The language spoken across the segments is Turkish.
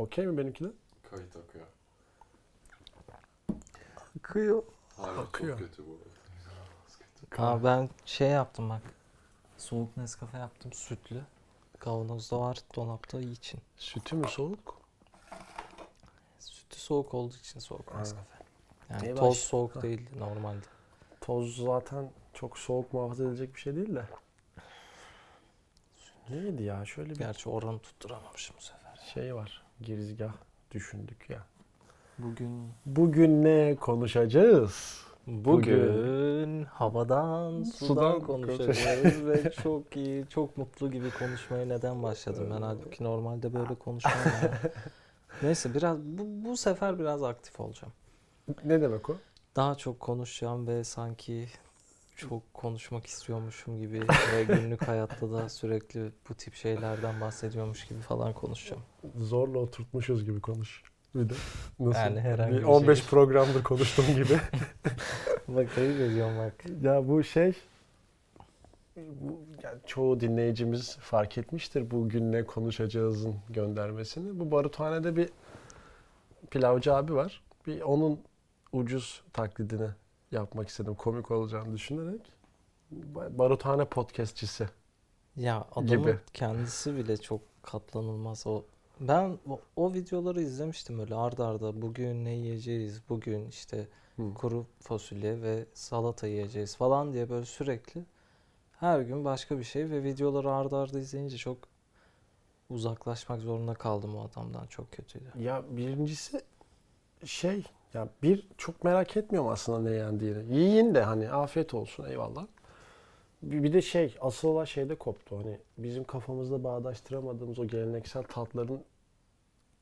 Okey mi benimki de? Kayıt akıyor. Akıyor. Hala Akıyor. çok kötü bu. arada. Aa, ben şey yaptım bak. Soğuk Nescafe yaptım sütlü. Kavanozda var dolapta iyi için. Sütü mü soğuk? Sütü soğuk olduğu için soğuk Ha. Nescafe. Yani İyi toz baş- soğuk Ha. değildi normalde. Toz zaten çok soğuk muhafaza edilecek bir şey değil de. Neydi ya? Şöyle bir Gerçi oranı tutturamamışım bu sefer. şey var. Girizgah düşündük ya. Bugün Bugün ne konuşacağız? bugün havadan Sudan sudan konuşacağız ve çok iyi, çok mutlu gibi konuşmaya neden başladım ben halbuki normalde böyle konuşmam. Neyse biraz bu, bu sefer biraz aktif olacağım. Ne demek o? Daha çok konuşacağım ve sanki çok konuşmak istiyormuşum gibi ve günlük hayatta da sürekli bu tip şeylerden bahsediyormuş gibi falan konuşacağım. Zorla oturtmuşuz gibi konuş. Bir de. Nasıl? Yani herhangi Bir bir 15 şey- programdır konuştuğum gibi. Bak ayıp ediyorum bak. ya bu şey bu, yani çoğu dinleyicimiz fark etmiştir bugün ne konuşacağızın göndermesini. Bu baruthanede bir pilavcı abi var. Bir onun ucuz taklidini yapmak istedim. Komik olacağını düşünerek. Ba- Baruthane podcastçisi. Ya adamın Gibi. kendisi bile çok katlanılmaz o. Ben o, o videoları izlemiştim öyle arda arda. Bugün ne yiyeceğiz? Bugün işte Hı. kuru fasulye ve salata yiyeceğiz falan diye böyle sürekli her gün başka bir şey ve videoları arda arda izleyince çok uzaklaşmak zorunda kaldım o adamdan. Çok kötüydü. Ya birincisi şey ya bir çok merak etmiyorum aslında ne yendiğini. Yiyin de hani afiyet olsun eyvallah. Bir, bir de şey asıl olan şeyde koptu. Hani bizim kafamızda bağdaştıramadığımız o geleneksel tatların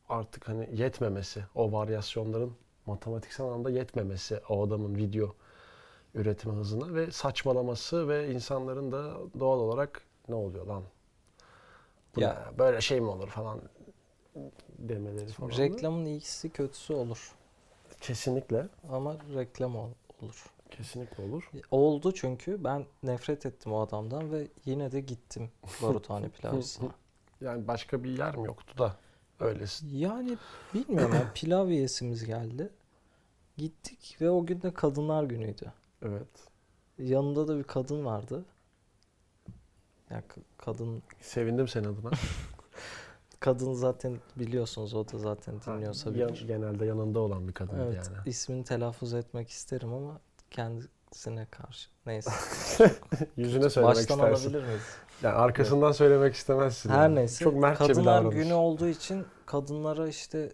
artık hani yetmemesi, o varyasyonların matematiksel anlamda yetmemesi o adamın video üretme hızına ve saçmalaması ve insanların da doğal olarak ne oluyor lan? Bu Ya. ne? böyle şey mi olur falan demeleri falan. Reklamın iyisi kötüsü olur. Kesinlikle. Ama reklam ol- olur. Kesinlikle olur. Oldu çünkü ben nefret ettim o adamdan ve yine de gittim Baruthane pilavcısına. Yani başka bir yer mi yoktu da öylesi. Yani bilmiyorum ya pilav yiyesimiz geldi. Gittik ve o gün de kadınlar günüydü. Evet. Yanında da bir kadın vardı. Ya k- kadın Sevindim senin adına. kadın zaten biliyorsunuz o da zaten dinliyorsa Yan- bilir. genelde yanında olan bir kadın Evet, yani. ismini telaffuz etmek isterim ama kendisine karşı. Neyse. Yüzüne söylemek Baştan istersin. alabilir miyiz? Yani arkasından söylemek istemezsin. Her yani. neyse. Çok mertçe bir Kadınlar davranış. günü olduğu için kadınlara işte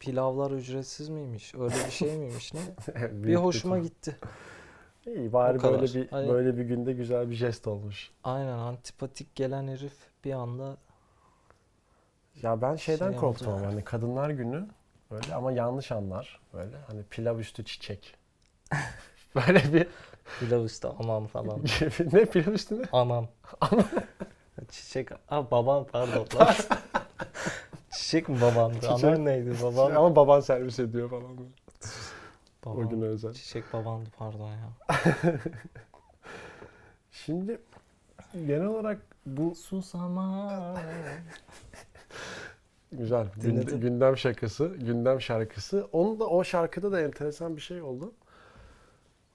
pilavlar ücretsiz miymiş? Öyle bir şey miymiş ne? bir hoşuma gitti. İyi bari böyle bir Hani- böyle bir günde güzel bir jest olmuş. Aynen antipatik gelen herif bir anda Ya ben şeyden Şey korktum ama hani kadınlar günü böyle ama yanlış anlar böyle hani pilav üstü çiçek. böyle bir pilav üstü aman falan. ne pilav üstü ne? Anam. Çiçek. Aa baban pardon. Çiçek mi babandı? Çiçek. Anan neydi babam? Ama baban servis ediyor falan. babam. O güne özel. Çiçek babandı pardon ya. Şimdi genel olarak bu Susama. Güzel Dinledim. gündem şakası, gündem şarkısı. Onun da o şarkıda da enteresan bir şey oldu.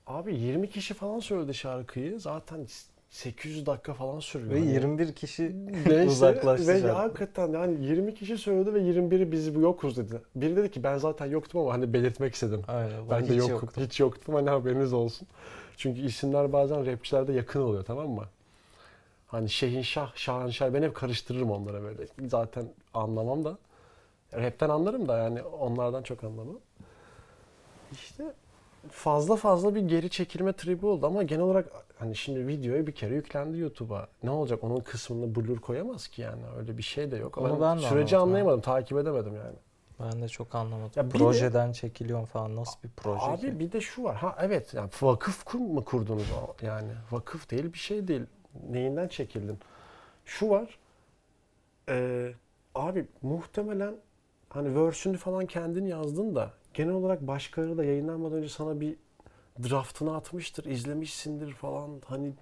Abi 20 kişi falan söyledi şarkıyı. Zaten 800 dakika falan sürüyor. Ve Hani 21 kişi neyse, uzaklaştı Ve şarkı. hakikaten yani 20 kişi söyledi ve 21'i biz yokuz dedi. Biri dedi ki ben zaten yoktum ama hani belirtmek istedim. Aynen. Ben de yokum. yoktum. Hiç yoktum hani haberiniz olsun. Çünkü isimler bazen rapçilerde yakın oluyor tamam mı? Hani Şehinşah, Şahanşah ben hep karıştırırım onlara böyle. Zaten anlamam da. Rapten anlarım da yani onlardan çok anlamam. İşte fazla fazla bir geri çekilme tribi oldu ama genel olarak hani şimdi videoya bir kere yüklendi YouTube'a. Ne olacak onun kısmını blur koyamaz ki yani öyle bir şey de yok. Onu ben, ben süreci anlayamadım, takip edemedim yani. Ben de çok anlamadım. Ya bir de- Projeden çekiliyorum falan. Nasıl bir proje Abi ki? bir de şu var. Ha evet yani vakıf kur mu kurdunuz yani? Vakıf değil bir şey değil. Neyinden çekildin? Şu var. Ee, abi muhtemelen hani verse'ünü falan kendin yazdın da genel olarak başkaları da yayınlanmadan önce sana bir draftını atmıştır, izlemişsindir falan. Hani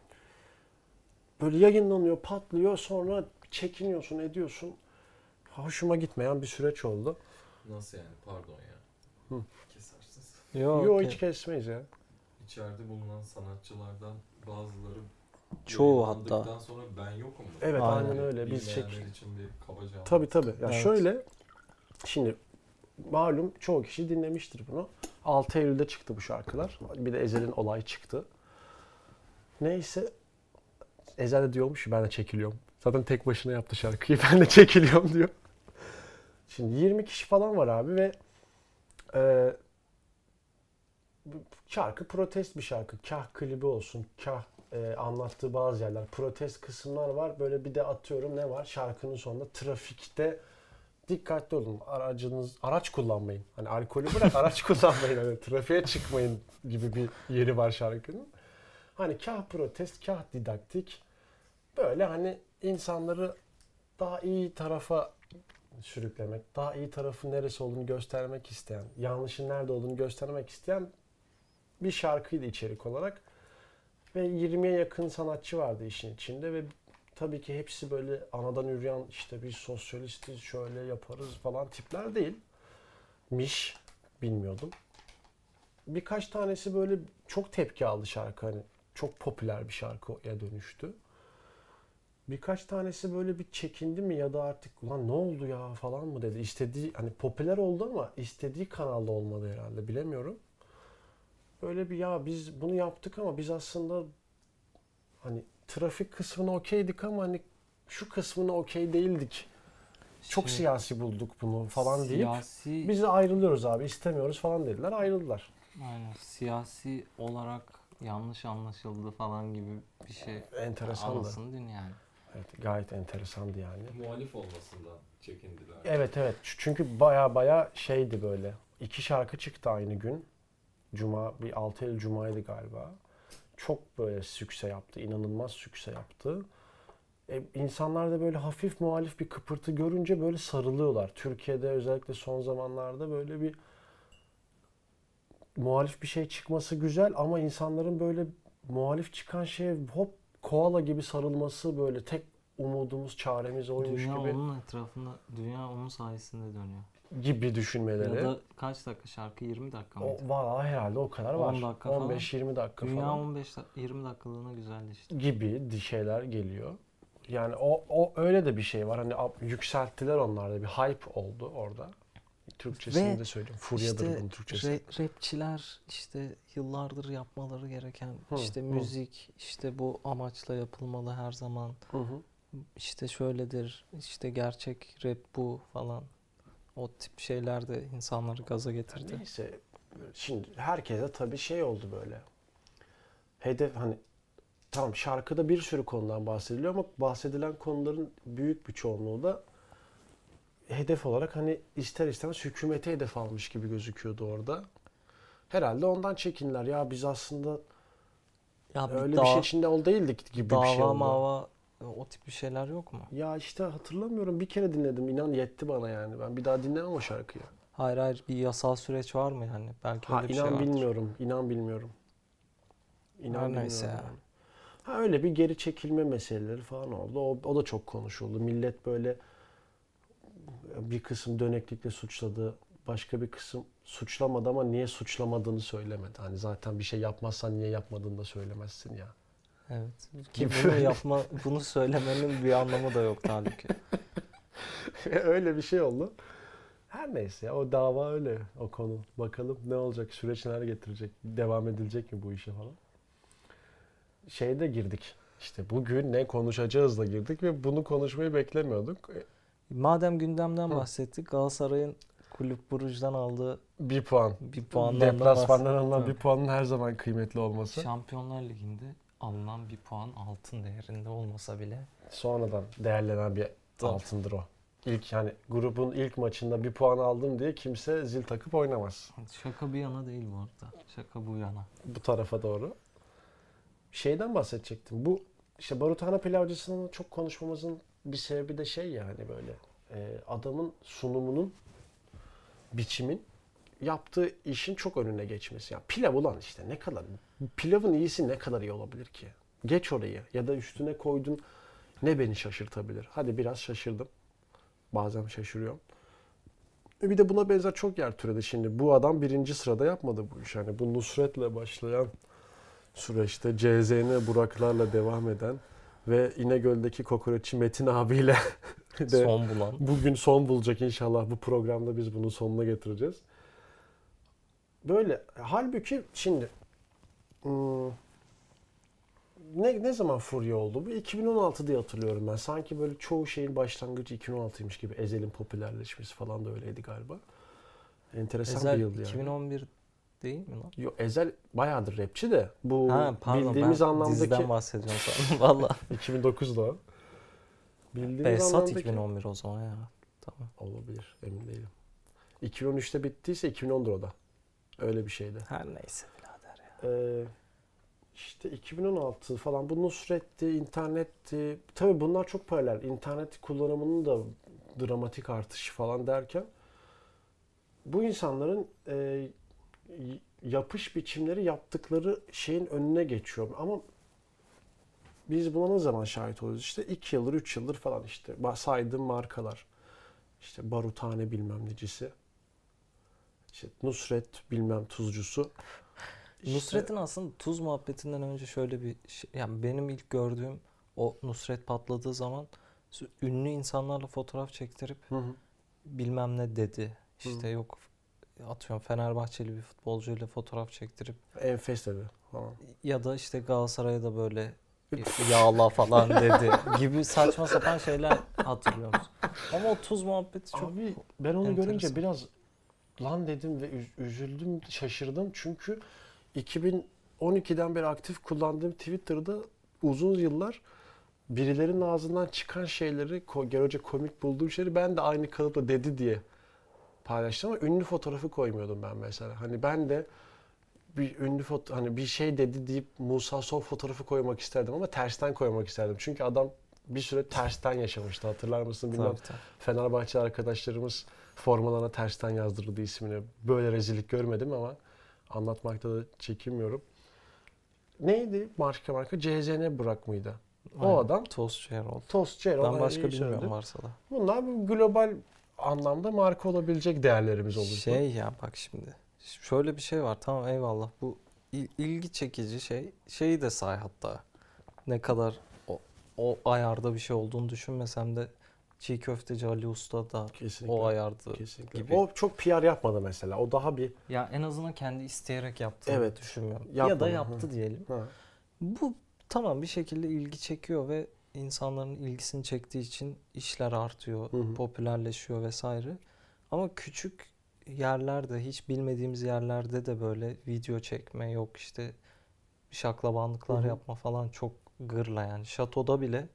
böyle yayınlanıyor, patlıyor sonra çekiniyorsun, ediyorsun. hoşuma gitmeyen bir süreç oldu. Nasıl yani? Pardon ya. Hı. Kesersiniz. Yok. Yo ya. hiç kesmeyiz ya. İçeride bulunan sanatçılardan bazıları Çoğu hatta. sonra ben yokum. mu? Evet Aynen. aynen öyle. Biz çek. İçin bir kabaca Tabii tabii. Ya Evet. şöyle şimdi malum çoğu kişi dinlemiştir bunu. 6 Eylül'de çıktı bu şarkılar. Bir de Ezel'in olay çıktı. Neyse Ezel de diyormuş ki ben de çekiliyorum. Zaten tek başına yaptı şarkıyı. Ben de çekiliyorum diyor. Şimdi 20 kişi falan var abi ve e, şarkı protest bir şarkı. Kah klibi olsun, kah e, anlattığı bazı yerler. Protest kısımlar var. Böyle bir de atıyorum ne var? Şarkının sonunda trafikte dikkatli olun. Aracınız araç kullanmayın. Hani alkolü bırak araç kullanmayın. Hani trafiğe çıkmayın gibi bir yeri var şarkının. Hani kah protest, kah didaktik. Böyle hani insanları daha iyi tarafa sürüklemek, daha iyi tarafın neresi olduğunu göstermek isteyen, yanlışın nerede olduğunu göstermek isteyen bir şarkıydı içerik olarak. Ve 20'ye yakın sanatçı vardı işin içinde ve tabii ki hepsi böyle anadan yürüyen işte biz sosyalistiz şöyle yaparız falan tipler değil. Miş bilmiyordum. Birkaç tanesi böyle çok tepki aldı şarkı hani çok popüler bir şarkıya dönüştü. Birkaç tanesi böyle bir çekindi mi ya da artık ulan ne oldu ya falan mı dedi. İstediği hani popüler oldu ama istediği kanalda olmadı herhalde bilemiyorum. Böyle bir ya biz bunu yaptık ama biz aslında hani trafik kısmına okeydik ama hani şu kısmına okey değildik. Çok Şey, siyasi bulduk bunu falan deyip siyasi, biz de ayrılıyoruz abi istemiyoruz falan dediler ayrıldılar. aynen, siyasi olarak yanlış anlaşıldı falan gibi bir şey Enteresandı. anlasın din yani. Evet, gayet enteresandı yani. Muhalif olmasından çekindiler. Evet evet çünkü baya baya şeydi böyle. İki şarkı çıktı aynı gün. Cuma bir 6 Eylül Cuma'ydı galiba. Çok böyle sükse yaptı. inanılmaz sükse yaptı. E, insanlar da böyle hafif muhalif bir kıpırtı görünce böyle sarılıyorlar. Türkiye'de özellikle son zamanlarda böyle bir muhalif bir şey çıkması güzel ama insanların böyle muhalif çıkan şeye hop koala gibi sarılması böyle tek umudumuz çaremiz oymuş Dünya gibi onun etrafında, dünya onun sayesinde dönüyor. Gibi düşünmeleri. Ya da kaç dakika şarkı? 20 dakika mıydı? O var herhalde o kadar 10 var. dakika falan. 15-20 dakika Dünya falan 15 da- 20 dakikalığına güzelleşti. gibi di- şeyler geliyor. Yani o, o öyle de bir şey var. Hani yükselttiler onlarda bir hype oldu orada. Türkçesini Ve de söyleyeyim. Furyadır İşte bunun Türkçesi. Ra- rapçiler işte yıllardır yapmaları gereken Hı, işte hı. müzik işte bu amaçla yapılmalı her zaman Hı hı. işte şöyledir işte gerçek rap bu falan o tip şeyler de insanları gaza getirdi. Neyse şimdi herkese tabii şey oldu böyle. Hedef hani tamam şarkıda bir sürü konudan bahsediliyor ama bahsedilen konuların büyük bir çoğunluğu da hedef olarak hani ister istemez hükümete hedef almış gibi gözüküyordu orada. Herhalde ondan çekindiler. Ya biz aslında Ya bir öyle dava, bir şey içinde ol değildik gibi dava bir şey oldu. mava o tip bir şeyler yok mu? Ya işte hatırlamıyorum. Bir kere dinledim. İnan yetti bana yani. Ben bir daha dinlemem o şarkıyı. Hayır hayır bir yasal süreç var mı yani? Belki Ha öyle bir inan şey vardır. bilmiyorum. İnan bilmiyorum. İnan Her neyse bilmiyorum ya. yani. Ha öyle bir geri çekilme meseleleri falan oldu. O, o da çok konuşuldu. Millet böyle bir kısım döneklikle suçladı. Başka bir kısım suçlamadı ama niye suçlamadığını söylemedi. Hani zaten bir şey yapmazsan niye yapmadığını da söylemezsin ya. Evet. Ki bunu yapma bunu söylemenin bir anlamı da yok halbuki. öyle bir şey oldu. Her neyse ya o dava öyle o konu. Bakalım ne olacak, süreç neler getirecek, devam edilecek mi bu işe falan. Şeyde girdik. İşte bugün ne konuşacağızla girdik ve bunu konuşmayı beklemiyorduk. E, Madem gündemden Hı. bahsettik Galatasaray'ın Kulüp Brugge'den aldığı Bir puan. bir puandan da Deplasmandan alınan bir puanın her zaman kıymetli olması. Şampiyonlar Ligi'nde alınan bir puan altın değerinde olmasa bile Sonradan değerlenen bir Tabii. altındır o. İlk yani grubun ilk maçında bir puan aldım diye kimse zil takıp oynamaz. şaka bir yana değil bu arada. Şaka bu yana. bu tarafa doğru. Şeyden bahsedecektim. Bu işte Baruthane pilavcısının çok konuşmamızın bir sebebi de şey yani böyle e, adamın sunumunun biçimin yaptığı işin çok önüne geçmesi. Ya pilav ulan işte ne kadar pilavın iyisi ne kadar iyi olabilir ki? Geç orayı ya da üstüne koydun ne beni şaşırtabilir? Hadi biraz şaşırdım. bazen şaşırıyorum. E Bir de buna benzer çok yer türedi şimdi. Bu adam birinci sırada yapmadı bu iş. Hani bu Nusret'le başlayan süreçte CZN Buraklarla devam eden ve İnegöl'deki kokoreççi Metin abiyle de Son bulan. bugün son bulacak inşallah. Bu programda biz bunun sonuna getireceğiz. Böyle. Halbuki şimdi hmm, ne, ne zaman furya oldu? Bu 2016 diye hatırlıyorum ben. Sanki böyle çoğu şeyin başlangıcı 2016'ymış gibi. Ezel'in popülerleşmesi falan da öyleydi galiba. Enteresan Ezel bir yıldı yani. 2011 değil mi lan? Yo, Ezel bayağıdır rapçi de bu Ha pardon bildiğimiz ben anlamdaki diziden bahsediyorum sandım. Valla. 2009'da o. Bildiğimiz Behzat anlamdaki 2011 o zaman ya. Tamam. olabilir emin değilim. 2013'te bittiyse 2010'dur o da. Öyle bir şeydi. Her neyse birader ya. Ee, işte 2016 falan bu Nusret'ti, internetti. Tabii bunlar çok paralel. İnternet kullanımının da dramatik artışı falan derken bu insanların e, yapış biçimleri yaptıkları şeyin önüne geçiyor. Ama biz buna ne zaman şahit oluyoruz? İşte 2 yıldır, 3 yıldır falan işte saydığım markalar. İşte Baruthane bilmem necisi. İşte Nusret bilmem tuzcusu. İşte- Nusret'in aslında tuz muhabbetinden önce şöyle bir şey, yani benim ilk gördüğüm o Nusret patladığı zaman ünlü insanlarla fotoğraf çektirip Hı hı. bilmem ne dedi. İşte yok atıyorum Fenerbahçeli bir futbolcuyla fotoğraf çektirip Enfes dedi falan. ya da işte Galatasaray'a da böyle yağla falan dedi gibi saçma sapan şeyler hatırlıyor musun? Ama o tuz muhabbeti çok Abi ben onu görünce enteresan. biraz lan dedim ve üz- üzüldüm, şaşırdım. Çünkü 2012'den beri aktif kullandığım Twitter'da uzun yıllar birilerinin ağzından çıkan şeyleri, görece komik bulduğum şeyleri ben de aynı kalıpla dedi diye paylaştım ama ünlü fotoğrafı koymuyordum ben mesela. Hani ben de bir ünlü foto hani bir şey dedi deyip Musa Sow fotoğrafı koymak isterdim ama tersten koymak isterdim. Çünkü adam bir süre tersten yaşamıştı hatırlar mısın bilmem. Tabii, tabii. Fenerbahçe arkadaşlarımız formalarına tersten yazdırdı ismini. Böyle rezillik görmedim ama anlatmakta da çekinmiyorum. Neydi marka marka? CZN Burak mıydı? O Aynen. adam Tostçu Erol. Tost Cero. Ben başka bilmiyorum varsa da. Bunlar bir global anlamda marka olabilecek değerlerimiz olur. Şey ya bak şimdi. Şöyle bir şey var. Tamam eyvallah. Bu il- ilgi çekici şey. Şeyi de say hatta. Ne kadar o, o ayarda bir şey olduğunu düşünmesem de çiğ köfteci Ali Usta da Kesinlikle. o ayarda. Kesinlikle. gibi. O çok PR yapmadı mesela. O daha bir Ya en azından kendi isteyerek yaptığını Evet, düşünmüyorum. ya yapmadı, da hı. yaptı diyelim. ha, Bu tamam bir şekilde ilgi çekiyor ve insanların ilgisini çektiği için işler artıyor, Hı hı. popülerleşiyor vesaire. Ama küçük yerlerde, hiç bilmediğimiz yerlerde de böyle video çekme yok işte şaklabanlıklar Hı hı. yapma falan çok gırla yani. Şatoda bile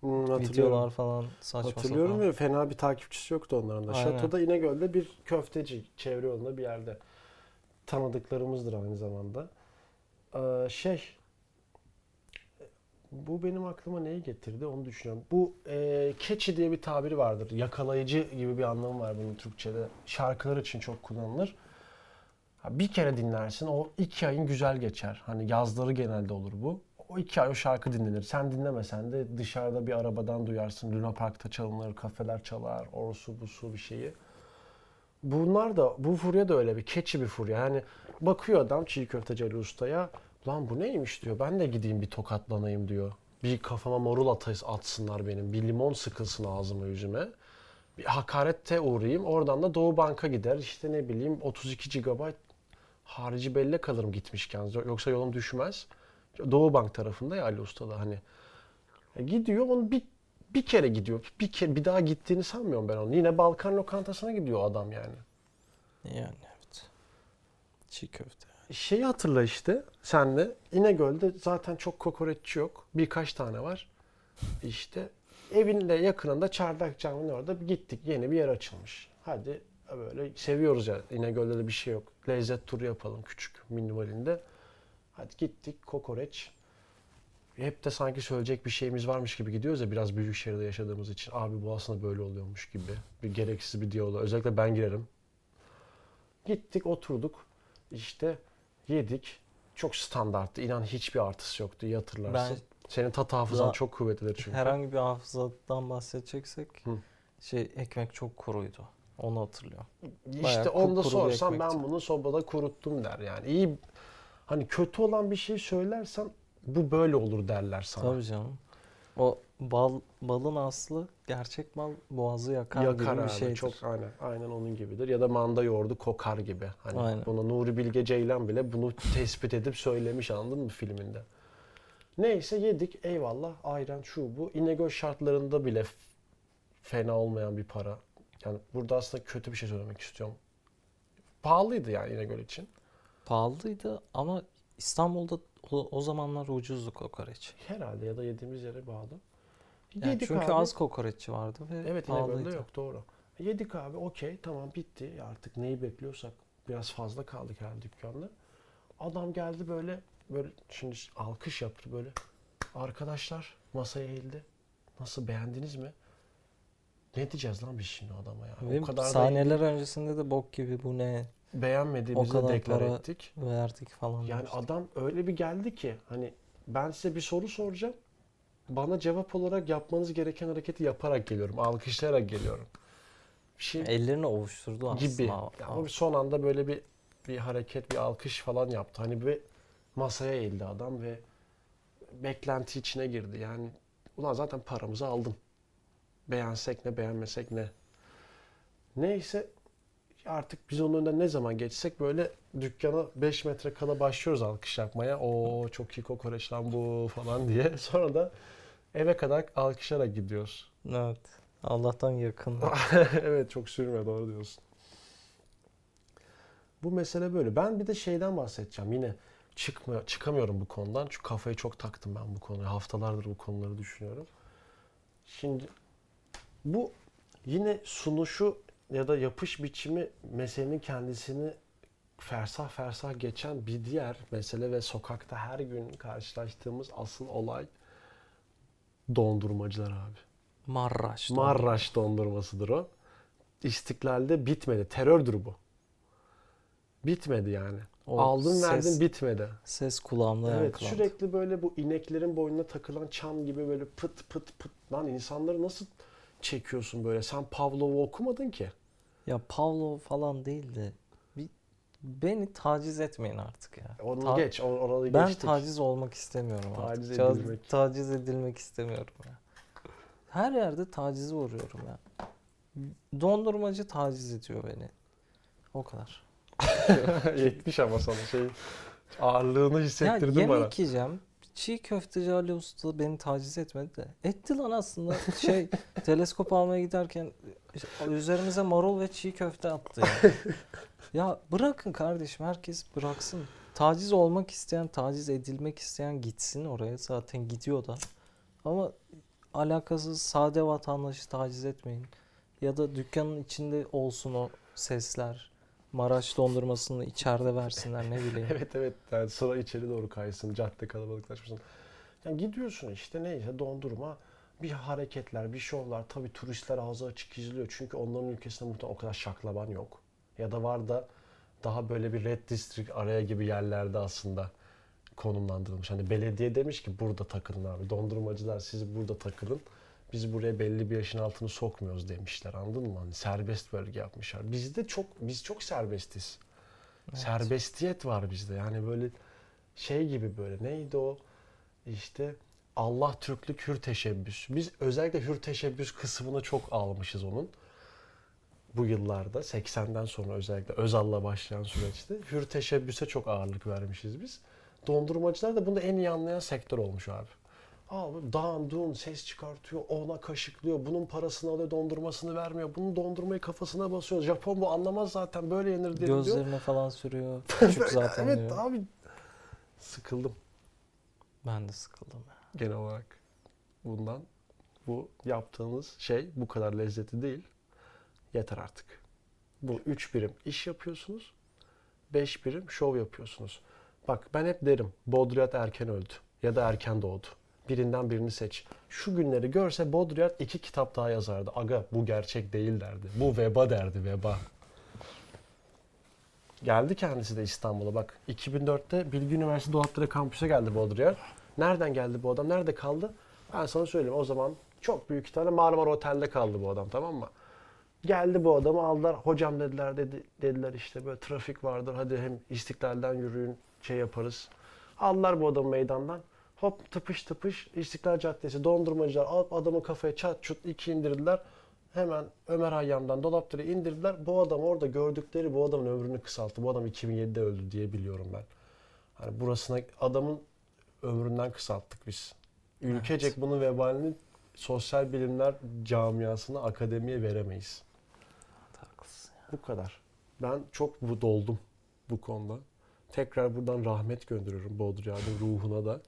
hmm, videolar falan saçma Hatırlıyorum sapan. ve fena bir takipçisi yoktu onların da. Aynen. Şato'da İnegöl'de bir köfteci çevre yolunda bir yerde. Tanıdıklarımızdır aynı zamanda. Ee, şey bu benim aklıma neyi getirdi onu düşünüyorum. Bu e, catchy diye bir tabiri vardır. Yakalayıcı gibi bir anlamı var bunun Türkçe'de. Şarkılar için çok kullanılır. Ha, Bir kere dinlersin o iki ayın güzel geçer. Hani yazları genelde olur bu. O iki ay o şarkı dinlenir. Sen dinlemesen de dışarıda bir arabadan duyarsın. Luna Park'ta çalınır, kafeler çalar, orsu busu bir şeyi. Bunlar da, bu furya da öyle bir keçi bir furya. Yani bakıyor adam çiğ köfteci Ali Usta'ya. Lan bu neymiş diyor. Ben de gideyim bir tokatlanayım diyor. Bir kafama morul atayız atsınlar benim. Bir limon sıkılsın ağzıma yüzüme. Bir hakarette uğrayayım. Oradan da Doğu Bank'a gider. İşte ne bileyim 32 GB harici belle kalırım gitmişken. Yoksa yolum düşmez. Doğu Bank tarafında ya Ali Usta da hani. E, gidiyor onu bir bir kere gidiyor. Bir kere bir daha gittiğini sanmıyorum ben onu. Yine Balkan lokantasına gidiyor adam yani. Yani evet. Çiğ köfte. Şeyi hatırla işte senle. İnegöl'de zaten çok kokoreççi yok. Birkaç tane var. İşte evin de yakınında Çardak Camii'nin orada gittik. Yeni bir yer açılmış. Hadi böyle seviyoruz ya. İnegöl'de de bir şey yok. Lezzet turu yapalım küçük minimalinde. Hadi gittik kokoreç. Hep de sanki söyleyecek bir şeyimiz varmış gibi gidiyoruz ya biraz büyük şehirde yaşadığımız için. Abi bu aslında böyle oluyormuş gibi. Bir gereksiz bir diyalog. Özellikle ben girerim. Gittik oturduk. İşte yedik. Çok standarttı. İnan hiçbir artısı yoktu. İyi hatırlarsın. Ben Senin tat hafızan çok kuvvetlidir çünkü. herhangi bir hafızadan bahsedeceksek Hı. Şey ekmek çok kuruydu. Onu hatırlıyorum. İşte Bayağı onu da sorsam ben bunu sobada kuruttum der yani. İyi hani kötü olan bir şey söylersen bu böyle olur derler sana. Tabii canım. O bal balın aslı gerçek bal boğazı yakar, Yakar gibi bir şeydir. Çok aynen. Aynen onun gibidir. Ya da manda yoğurdu kokar gibi. Hani Aynen. buna Nuri Bilge Ceylan bile bunu tespit edip söylemiş anladın mı filminde? Neyse yedik eyvallah ayran şu bu. İnegöl şartlarında bile fena olmayan bir para. Yani burada aslında kötü bir şey söylemek istiyorum. Pahalıydı yani İnegöl için. Pahalıydı ama İstanbul'da o, o zamanlar ucuzdu kokoreç. Herhalde ya da yediğimiz yere bağlı. Yani Yedik çünkü abi. az kokoreççi vardı ve Evet pahalıydı. yok doğru. Yedik abi okey tamam bitti. Artık neyi bekliyorsak biraz fazla kaldık her dükkanda. Adam geldi böyle böyle şimdi alkış yaptı böyle. Arkadaşlar masaya eğildi. Nasıl beğendiniz mi? Ne diyeceğiz lan biz şimdi adama ya? Ve o kadar da saniyeler öncesinde de bok gibi bu ne beğenmediğimizi o kadar deklar para ettik. verdik falan Yani demişti. adam öyle bir geldi ki hani ben size bir soru soracağım. Bana cevap olarak yapmanız gereken hareketi yaparak geliyorum. Alkışlayarak geliyorum. Şey Ellerini ovuşturdu aslında. gibi. ama- son anda böyle bir bir hareket, bir alkış falan yaptı. Hani bir masaya eğildi adam ve beklenti içine girdi. Yani ulan zaten paramızı aldım. Beğensek ne, beğenmesek ne. Neyse artık biz onun önünden ne zaman geçsek böyle dükkana 5 metre kala başlıyoruz alkış yapmaya. O çok iyi kokoreç lan bu falan diye. Sonra da eve kadar alkışlayarak gidiyoruz. Evet. Allah'tan yakın. evet çok sürmüyor doğru diyorsun. Bu mesele böyle. Ben bir de şeyden bahsedeceğim. Yine çıkmıyor, çıkamıyorum bu konudan. Çünkü kafayı çok taktım ben bu konuya. Haftalardır bu konuları düşünüyorum. Şimdi bu yine sunuşu ya da yapış biçimi meselenin kendisini fersah fersah geçen bir diğer mesele ve sokakta her gün karşılaştığımız asıl olay dondurmacılar abi. Marraş. Marraş dondurmasıdır o. İstiklal'de bitmedi. Terördür bu. Bitmedi yani. O Aldın ses, verdin bitmedi. Ses kulağımda Evet yankılandı. sürekli böyle bu ineklerin boynuna takılan çam gibi böyle pıt pıt pıt. Lan insanları nasıl çekiyorsun böyle? Sen Pavlov'u okumadın ki. Ya Pavlov falan değildi. Bir, beni taciz etmeyin artık ya. Onu Ta- geç. or- Orayı Ben geçtik. taciz olmak istemiyorum Taciz artık. Edilmek. taciz edilmek istemiyorum ya. Her yerde tacize uğruyorum ya. Dondurmacı taciz ediyor beni. O kadar. Yetmiş ama sana şey ağırlığını Ya hissettirdin yemek bana. yiyeceğim. Çiğ köfteci Ali Usta beni taciz etmedi de. Etti lan aslında. Şey teleskop almaya giderken işte üzerimize marul ve çiğ köfte attı ya. ya bırakın kardeşim herkes bıraksın. Taciz olmak isteyen, taciz edilmek isteyen gitsin oraya. Zaten gidiyor da. Ama alakasız sade vatandaşı taciz etmeyin. Ya da dükkanın içinde olsun o sesler. Maraş dondurmasını içeride versinler ne bileyim. Evet evet yani sıra içeri doğru kaysın cadde kalabalıklaşmasın. Yani gidiyorsun işte neyse dondurma bir hareketler bir şovlar tabii turistler ağzı açık izliyor. Çünkü onların ülkesinde muhtemelen o kadar şaklaban yok. Ya da var da daha böyle bir red district araya gibi yerlerde aslında konumlandırılmış. Hani belediye demiş ki burada takılın abi dondurmacılar siz burada takılın. Biz buraya belli bir yaşın altını sokmuyoruz demişler anladın mı? Hani serbest bölge yapmışlar. Bizde çok biz çok serbestiz. Evet. Serbestiyet var bizde. Yani böyle şey gibi böyle neydi o? İşte Allah Türklük hür teşebbüs. Biz özellikle hür teşebbüs kısmını çok almışız onun. Bu yıllarda 80'den sonra özellikle Özal'la başlayan süreçte hür teşebbüse çok ağırlık vermişiz biz. Dondurmacılar da bunu en iyi anlayan sektör olmuş abi. Abi dağınduğun ses çıkartıyor, ona kaşıklıyor, bunun parasını alıyor, dondurmasını vermiyor, bunun dondurmayı kafasına basıyor. Japon bu anlamaz zaten böyle yenir diye diyor. Gözlerine falan sürüyor. Küçük zaten evet diyor. abi. Sıkıldım Ben de sıkıldım ya. genel olarak bundan. Bu yaptığınız şey bu kadar lezzetli değil. Yeter artık. Bu üç birim iş yapıyorsunuz. Beş birim şov yapıyorsunuz. Bak ben hep derim Baudrillard erken öldü ya da erken doğdu. Birinden birini seç. Şu günleri görse Baudrillard iki kitap daha yazardı. Aga bu gerçek değil derdi. Bu veba derdi veba. Geldi kendisi de İstanbul'a bak. 2004'te Bilgi Üniversitesi Dolapdere kampüse geldi Baudrillard. Nereden geldi bu adam? Nerede kaldı? Ben sana söyleyeyim. O zaman Çok büyük ihtimalle Marmara Otel'de kaldı bu adam tamam mı? Geldi bu adamı aldılar. Hocam dediler dedi, dediler işte böyle trafik vardır. Hadi hem istiklalden yürüyün şey yaparız. Aldılar bu adamı meydandan. Hop tıpış tıpış İstiklal Caddesi dondurmacılar alıp adamın kafaya çat çut iki indirdiler. Hemen Ömer Hayyam'dan Dolapdere indirdiler. Bu adam orada gördükleri bu adamın ömrünü kısalttı. Bu adam 2007'de öldü diye biliyorum ben. Hani burasına adamın ömründen kısalttık biz. Ülkecek bunun vebalini sosyal bilimler camiasına, akademiye veremeyiz. Haklısın. Bu kadar. Ben çok bu doldum bu konuda. Tekrar buradan rahmet gönderiyorum Baudrillard'ın ruhuna da.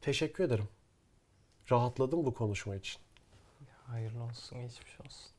Teşekkür ederim. Rahatladım bu konuşma için. Hayırlı olsun, geçmiş olsun.